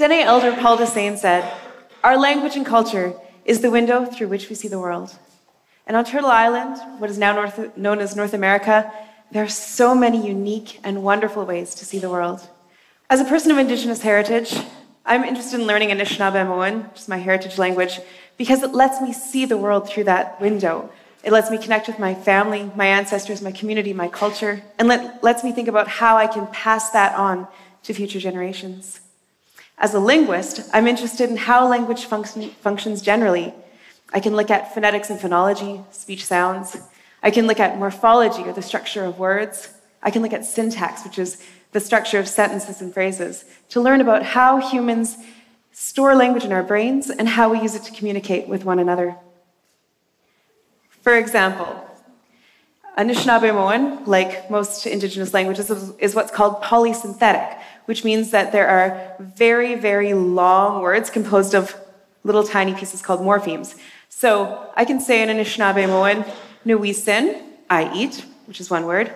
Dene elder Paul Deussen said, Our language and culture is the window through which we see the world. And on Turtle Island, what is now North, known as North America, there are so many unique and wonderful ways to see the world. As a person of Indigenous heritage, I'm interested in learning Anishinaabemowin, which is my heritage language, because it lets me see the world through that window. It lets me connect with my family, my ancestors, my community, my culture, and let, lets me think about how I can pass that on to future generations. As a linguist, I'm interested in how language function, functions generally. I can look at phonetics and phonology, speech sounds. I can look at morphology or the structure of words. I can look at syntax, which is the structure of sentences and phrases, to learn about how humans store language in our brains and how we use it to communicate with one another. For example, Anishinaabe like most indigenous languages, is what's called polysynthetic, which means that there are very, very long words composed of little tiny pieces called morphemes. So I can say in Anishinaabe nuisin, I eat, which is one word.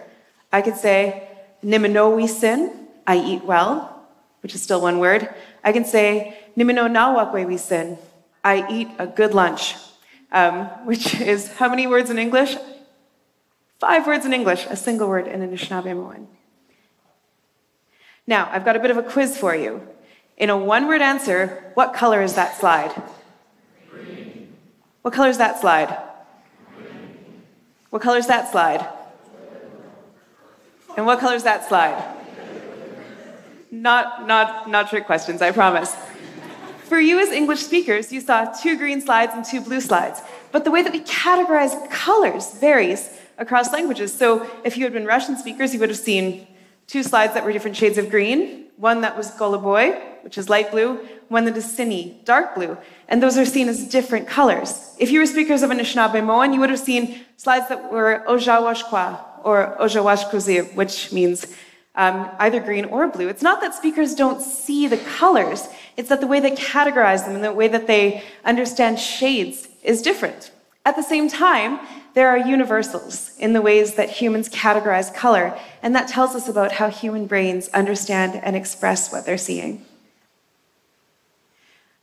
I could say niminowisin, I eat well, which is still one word. I can say nimino nawakwewisin, I eat a good lunch, um, which is how many words in English? Five words in English, a single word in Anishinaabe Now, I've got a bit of a quiz for you. In a one word answer, what color is that slide? Green. What color is that slide? Green. What color is that slide? And what color is that slide? Not, not, not trick questions, I promise. For you as English speakers, you saw two green slides and two blue slides. But the way that we categorize colors varies across languages. So if you had been Russian speakers, you would have seen two slides that were different shades of green, one that was goluboy, which is light blue, one that is sini, dark blue, and those are seen as different colors. If you were speakers of Anishinaabemowin, you would have seen slides that were ojawashkwa or ojawashkuzi, which means um, either green or blue. It's not that speakers don't see the colors, it's that the way they categorize them and the way that they understand shades is different. At the same time, there are universals in the ways that humans categorize color, and that tells us about how human brains understand and express what they're seeing.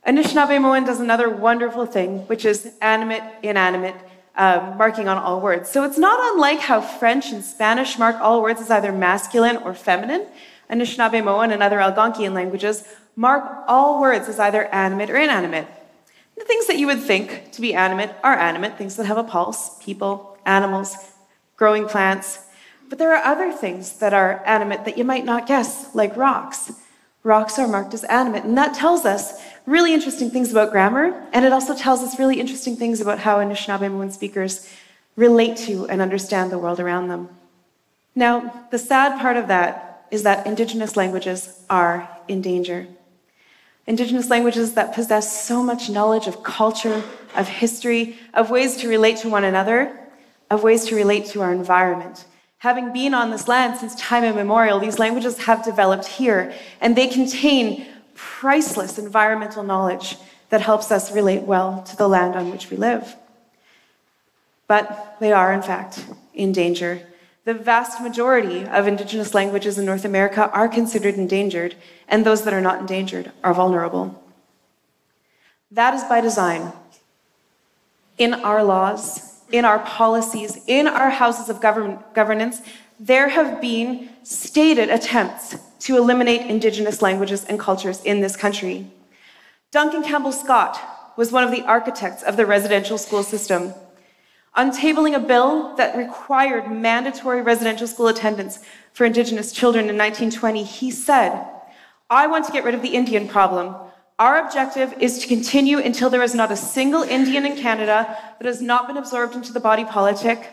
Anishinaabemowin does another wonderful thing, which is animate, inanimate, um, marking on all words. So it's not unlike how French and Spanish mark all words as either masculine or feminine. Anishinaabemowin and other Algonquian languages mark all words as either animate or inanimate. The things that you would think to be animate are animate, things that have a pulse, people, animals, growing plants. But there are other things that are animate that you might not guess, like rocks. Rocks are marked as animate, and that tells us really interesting things about grammar, and it also tells us really interesting things about how Anishinaabe speakers relate to and understand the world around them. Now, the sad part of that is that Indigenous languages are in danger. Indigenous languages that possess so much knowledge of culture, of history, of ways to relate to one another, of ways to relate to our environment. Having been on this land since time immemorial, these languages have developed here, and they contain priceless environmental knowledge that helps us relate well to the land on which we live. But they are, in fact, in danger the vast majority of indigenous languages in North America are considered endangered, and those that are not endangered are vulnerable. That is by design. In our laws, in our policies, in our houses of govern- governance, there have been stated attempts to eliminate indigenous languages and cultures in this country. Duncan Campbell Scott was one of the architects of the residential school system untabling a bill that required mandatory residential school attendance for Indigenous children in 1920, he said, I want to get rid of the Indian problem. Our objective is to continue until there is not a single Indian in Canada that has not been absorbed into the body politic,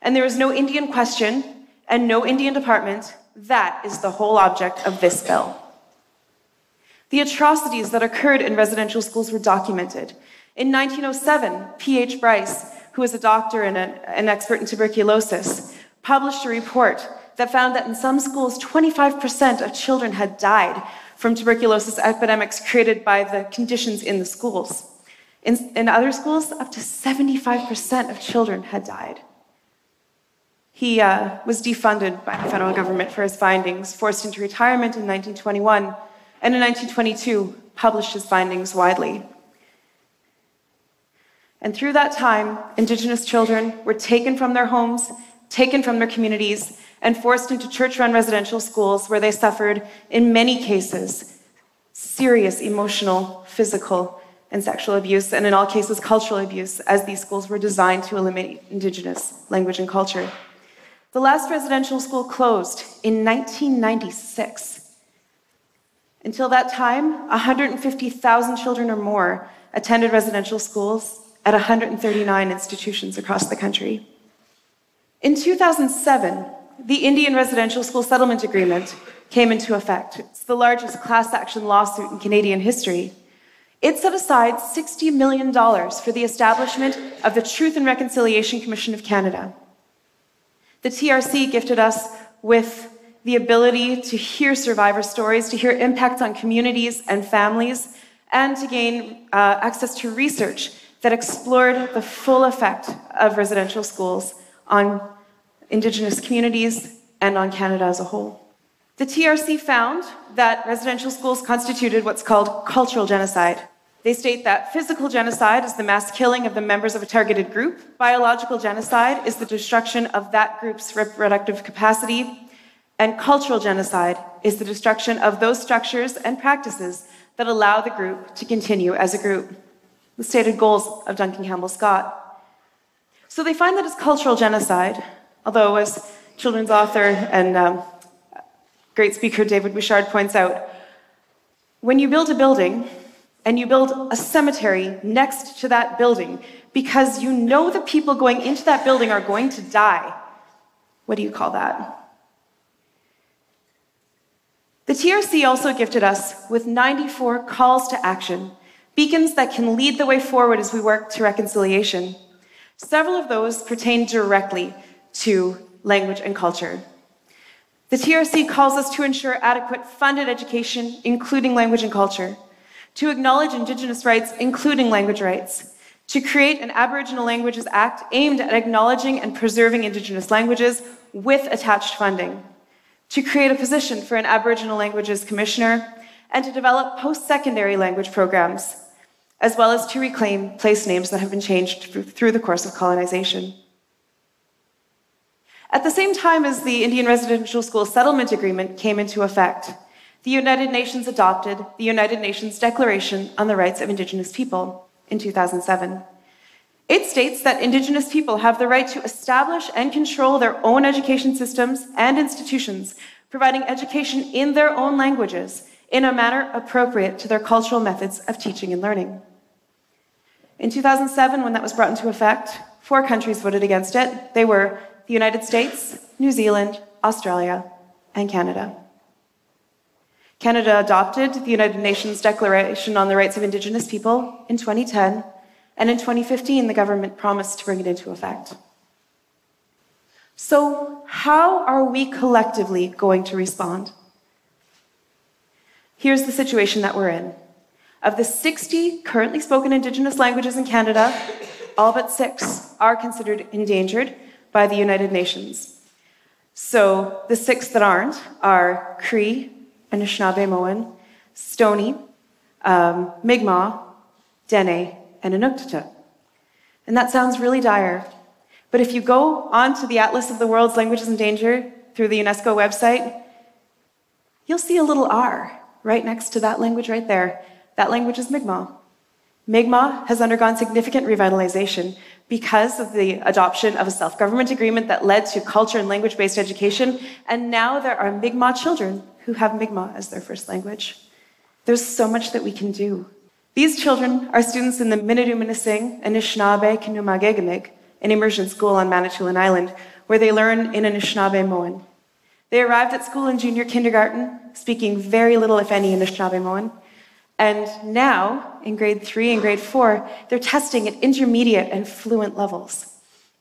and there is no Indian question and no Indian department. That is the whole object of this bill. The atrocities that occurred in residential schools were documented. In 1907, P.H. Bryce who is a doctor and a, an expert in tuberculosis, published a report that found that in some schools, 25% of children had died from tuberculosis epidemics created by the conditions in the schools. In, in other schools, up to 75% of children had died. He uh, was defunded by the federal government for his findings, forced into retirement in 1921, and in 1922 published his findings widely. And through that time, Indigenous children were taken from their homes, taken from their communities, and forced into church run residential schools where they suffered, in many cases, serious emotional, physical, and sexual abuse, and in all cases, cultural abuse, as these schools were designed to eliminate Indigenous language and culture. The last residential school closed in 1996. Until that time, 150,000 children or more attended residential schools at 139 institutions across the country. In 2007, the Indian Residential School Settlement Agreement came into effect. It's the largest class action lawsuit in Canadian history. It set aside $60 million for the establishment of the Truth and Reconciliation Commission of Canada. The TRC gifted us with the ability to hear survivor stories, to hear impacts on communities and families, and to gain uh, access to research that explored the full effect of residential schools on Indigenous communities and on Canada as a whole. The TRC found that residential schools constituted what's called cultural genocide. They state that physical genocide is the mass killing of the members of a targeted group, biological genocide is the destruction of that group's reproductive capacity, and cultural genocide is the destruction of those structures and practices that allow the group to continue as a group. The stated goals of Duncan Campbell Scott. So they find that it's cultural genocide, although, as children's author and um, great speaker David Bouchard points out, when you build a building, and you build a cemetery next to that building because you know the people going into that building are going to die. What do you call that? The TRC also gifted us with 94 calls to action, beacons that can lead the way forward as we work to reconciliation. Several of those pertain directly to language and culture. The TRC calls us to ensure adequate funded education, including language and culture to acknowledge Indigenous rights, including language rights, to create an Aboriginal Languages Act aimed at acknowledging and preserving Indigenous languages with attached funding, to create a position for an Aboriginal Languages Commissioner, and to develop post secondary language programs, as well as to reclaim place names that have been changed through the course of colonization. At the same time as the Indian Residential School Settlement Agreement came into effect, the United Nations adopted the United Nations Declaration on the Rights of Indigenous People in 2007. It states that Indigenous people have the right to establish and control their own education systems and institutions, providing education in their own languages in a manner appropriate to their cultural methods of teaching and learning. In 2007, when that was brought into effect, four countries voted against it. They were the United States, New Zealand, Australia, and Canada. Canada adopted the United Nations Declaration on the Rights of Indigenous People in 2010, and in 2015, the government promised to bring it into effect. So, how are we collectively going to respond? Here's the situation that we're in. Of the 60 currently spoken Indigenous languages in Canada, all but six are considered endangered by the United Nations. So, the six that aren't are Cree, Anishinaabemowin, Stoney, um, Mi'kmaq, Dene, and Inuktitut. And that sounds really dire. But if you go onto the Atlas of the World's Languages in Danger through the UNESCO website, you'll see a little R right next to that language right there. That language is Mi'kmaq. Mi'kmaq has undergone significant revitalization because of the adoption of a self government agreement that led to culture and language based education, and now there are Mi'kmaq children who have Mi'kmaq as their first language. There's so much that we can do. These children are students in the Mnidoo Mnising Anishinaabe Kinoomaage Gamig, an immersion school on Manitoulin Island, where they learn in Anishinaabemowin. They arrived at school in junior kindergarten, speaking very little, if any, in the Anishinaabemowin. And now, in grade three and grade four, they're testing at intermediate and fluent levels.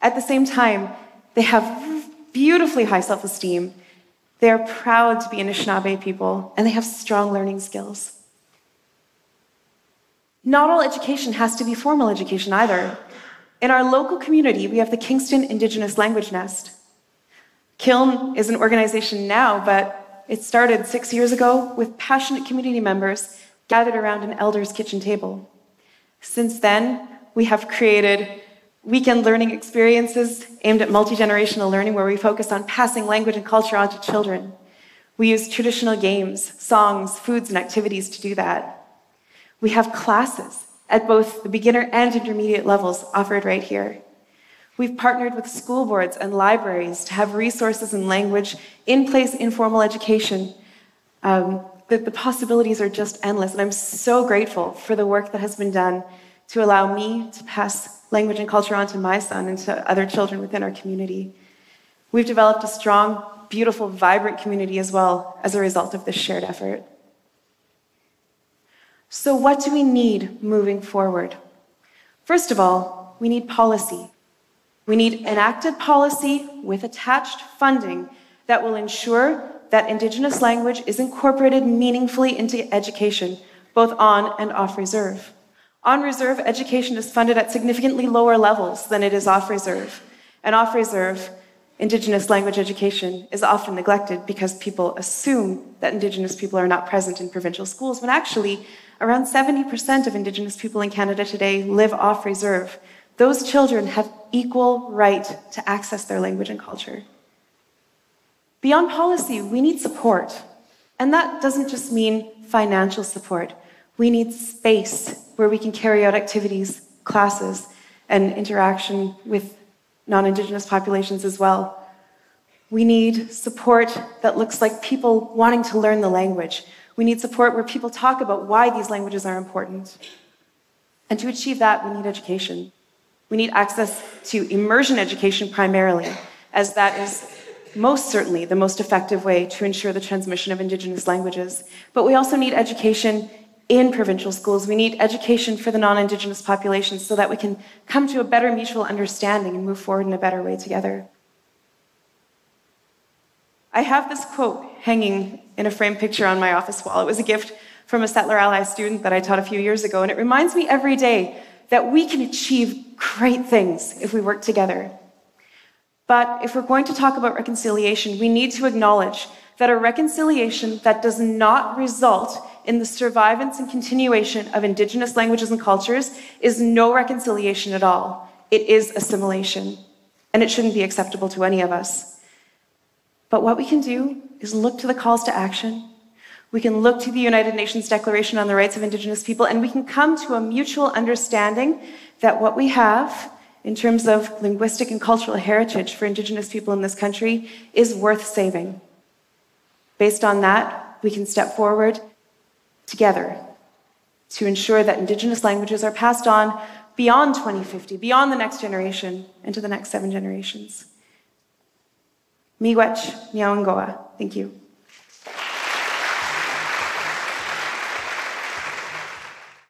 At the same time, they have beautifully high self esteem they are proud to be Anishinaabe people, and they have strong learning skills. Not all education has to be formal education either. In our local community, we have the Kingston Indigenous Language Nest. Kiln is an organization now, but it started six years ago with passionate community members gathered around an elder's kitchen table. Since then, we have created weekend learning experiences aimed at multi generational learning where we focus on passing language and culture on to children. We use traditional games, songs, foods, and activities to do that. We have classes at both the beginner and intermediate levels offered right here. We've partnered with school boards and libraries to have resources and language in place in formal education. Um, the, the possibilities are just endless, and I'm so grateful for the work that has been done to allow me to pass language and culture on to my son and to other children within our community. We've developed a strong, beautiful, vibrant community as well as a result of this shared effort. So, what do we need moving forward? First of all, we need policy. We need enacted policy with attached funding that will ensure that Indigenous language is incorporated meaningfully into education, both on and off reserve. On reserve, education is funded at significantly lower levels than it is off reserve. And off reserve, Indigenous language education is often neglected because people assume that Indigenous people are not present in provincial schools, when actually, around 70% of Indigenous people in Canada today live off reserve. Those children have equal right to access their language and culture. Beyond policy, we need support. And that doesn't just mean financial support. We need space where we can carry out activities, classes, and interaction with non Indigenous populations as well. We need support that looks like people wanting to learn the language. We need support where people talk about why these languages are important. And to achieve that, we need education. We need access to immersion education primarily, as that is most certainly the most effective way to ensure the transmission of Indigenous languages. But we also need education in provincial schools. We need education for the non Indigenous populations so that we can come to a better mutual understanding and move forward in a better way together. I have this quote hanging in a framed picture on my office wall. It was a gift from a Settler Ally student that I taught a few years ago, and it reminds me every day that we can achieve great things if we work together. But if we're going to talk about reconciliation, we need to acknowledge that a reconciliation that does not result in the survivance and continuation of Indigenous languages and cultures is no reconciliation at all. It is assimilation, and it shouldn't be acceptable to any of us. But what we can do is look to the calls to action. We can look to the United Nations Declaration on the Rights of Indigenous People, and we can come to a mutual understanding that what we have in terms of linguistic and cultural heritage for Indigenous people in this country is worth saving. Based on that, we can step forward together to ensure that Indigenous languages are passed on beyond 2050, beyond the next generation, into the next seven generations. Miigwech, Miawangoa. Thank you.